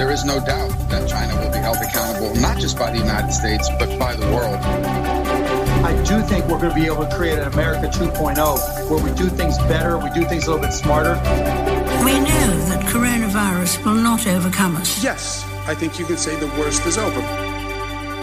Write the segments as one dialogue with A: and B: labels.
A: There is no doubt that China will be held accountable, not just by the United States, but by the world.
B: I do think we're going to be able to create an America 2.0 where we do things better, we do things a little bit smarter.
C: We know that coronavirus will not overcome us.
D: Yes, I think you can say the worst is over.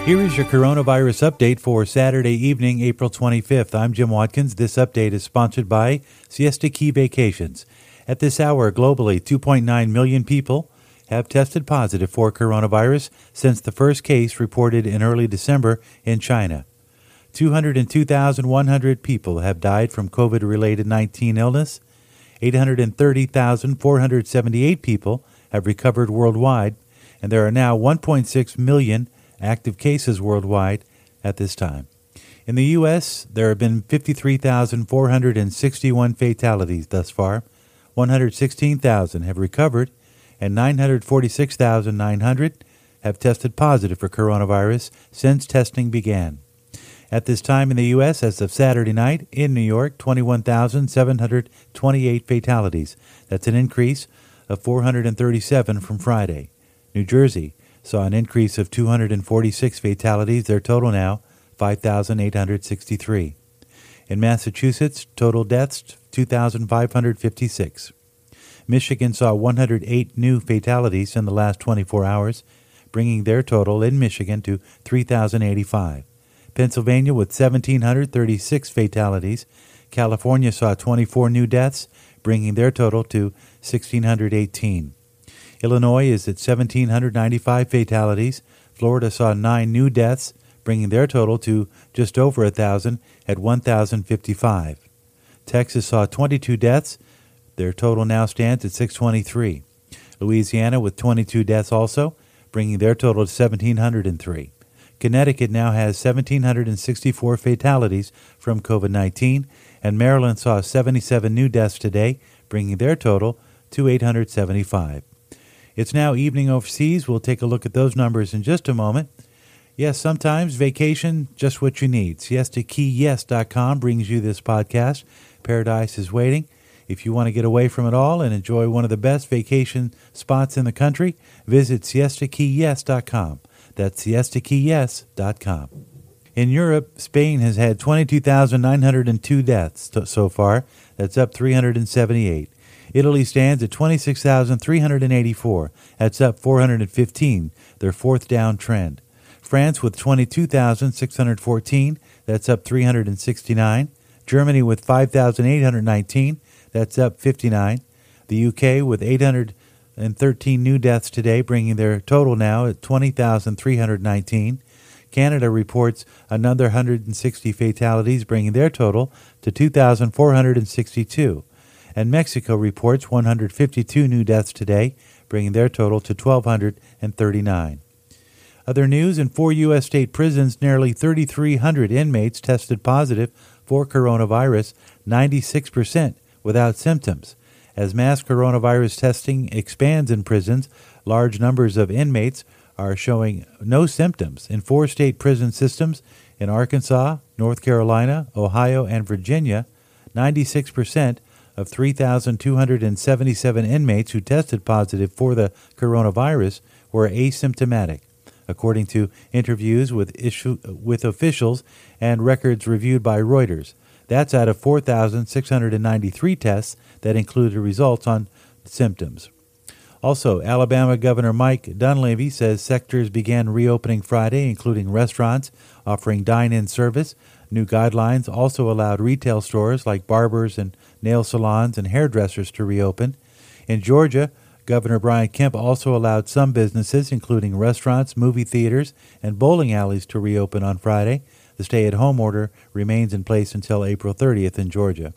E: Here is your coronavirus update for Saturday evening, April 25th. I'm Jim Watkins. This update is sponsored by Siesta Key Vacations. At this hour, globally, 2.9 million people have tested positive for coronavirus since the first case reported in early December in China. 202,100 people have died from COVID related 19 illness. 830,478 people have recovered worldwide, and there are now 1.6 million active cases worldwide at this time. In the U.S., there have been 53,461 fatalities thus far. 116,000 have recovered, and 946,900 have tested positive for coronavirus since testing began. At this time in the U.S., as of Saturday night, in New York, 21,728 fatalities. That's an increase of 437 from Friday. New Jersey saw an increase of 246 fatalities, their total now 5,863. In Massachusetts, total deaths 2,556. Michigan saw 108 new fatalities in the last 24 hours, bringing their total in Michigan to 3,085. Pennsylvania with 1,736 fatalities. California saw 24 new deaths, bringing their total to 1,618. Illinois is at 1,795 fatalities. Florida saw nine new deaths, bringing their total to just over a 1,000 at 1,055. Texas saw 22 deaths. Their total now stands at 623. Louisiana with 22 deaths also, bringing their total to 1,703. Connecticut now has 1,764 fatalities from COVID 19, and Maryland saw 77 new deaths today, bringing their total to 875. It's now evening overseas. We'll take a look at those numbers in just a moment. Yes, sometimes vacation, just what you need. SiestaKeyYes.com brings you this podcast. Paradise is waiting. If you want to get away from it all and enjoy one of the best vacation spots in the country, visit SiestaKeyYes.com. That's SiestaKeyYes.com. In Europe, Spain has had 22,902 deaths so far. That's up 378. Italy stands at 26,384. That's up 415, their fourth down trend. France with 22,614. That's up 369. Germany with 5,819. That's up 59. The UK with 813 new deaths today, bringing their total now at 20,319. Canada reports another 160 fatalities, bringing their total to 2,462 and Mexico reports 152 new deaths today, bringing their total to 1,239. Other news in four U.S. state prisons, nearly 3,300 inmates tested positive for coronavirus, 96% without symptoms. As mass coronavirus testing expands in prisons, large numbers of inmates are showing no symptoms in four state prison systems in Arkansas, North Carolina, Ohio, and Virginia. 96% of 3,277 inmates who tested positive for the coronavirus were asymptomatic, according to interviews with, issue, with officials and records reviewed by Reuters. That's out of 4,693 tests that included results on symptoms. Also, Alabama Governor Mike Dunleavy says sectors began reopening Friday, including restaurants offering dine in service. New guidelines also allowed retail stores like barbers and nail salons, and hairdressers to reopen. In Georgia, Governor Brian Kemp also allowed some businesses, including restaurants, movie theaters, and bowling alleys, to reopen on Friday. The stay at home order remains in place until April 30th in Georgia.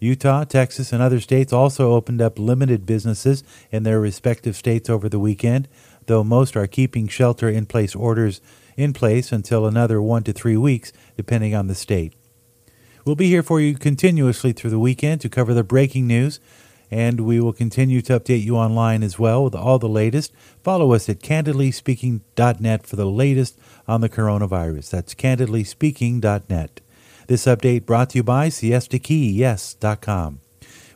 E: Utah, Texas, and other states also opened up limited businesses in their respective states over the weekend, though most are keeping shelter in place orders in place until another one to three weeks, depending on the state. We'll be here for you continuously through the weekend to cover the breaking news, and we will continue to update you online as well with all the latest. Follow us at candidlyspeaking.net for the latest on the coronavirus. That's candidlyspeaking.net. This update brought to you by siestakeyyes.com.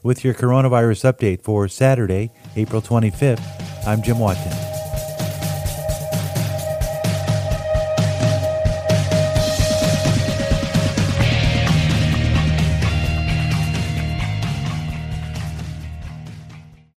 E: With your coronavirus update for Saturday, April 25th, I'm Jim Watkins.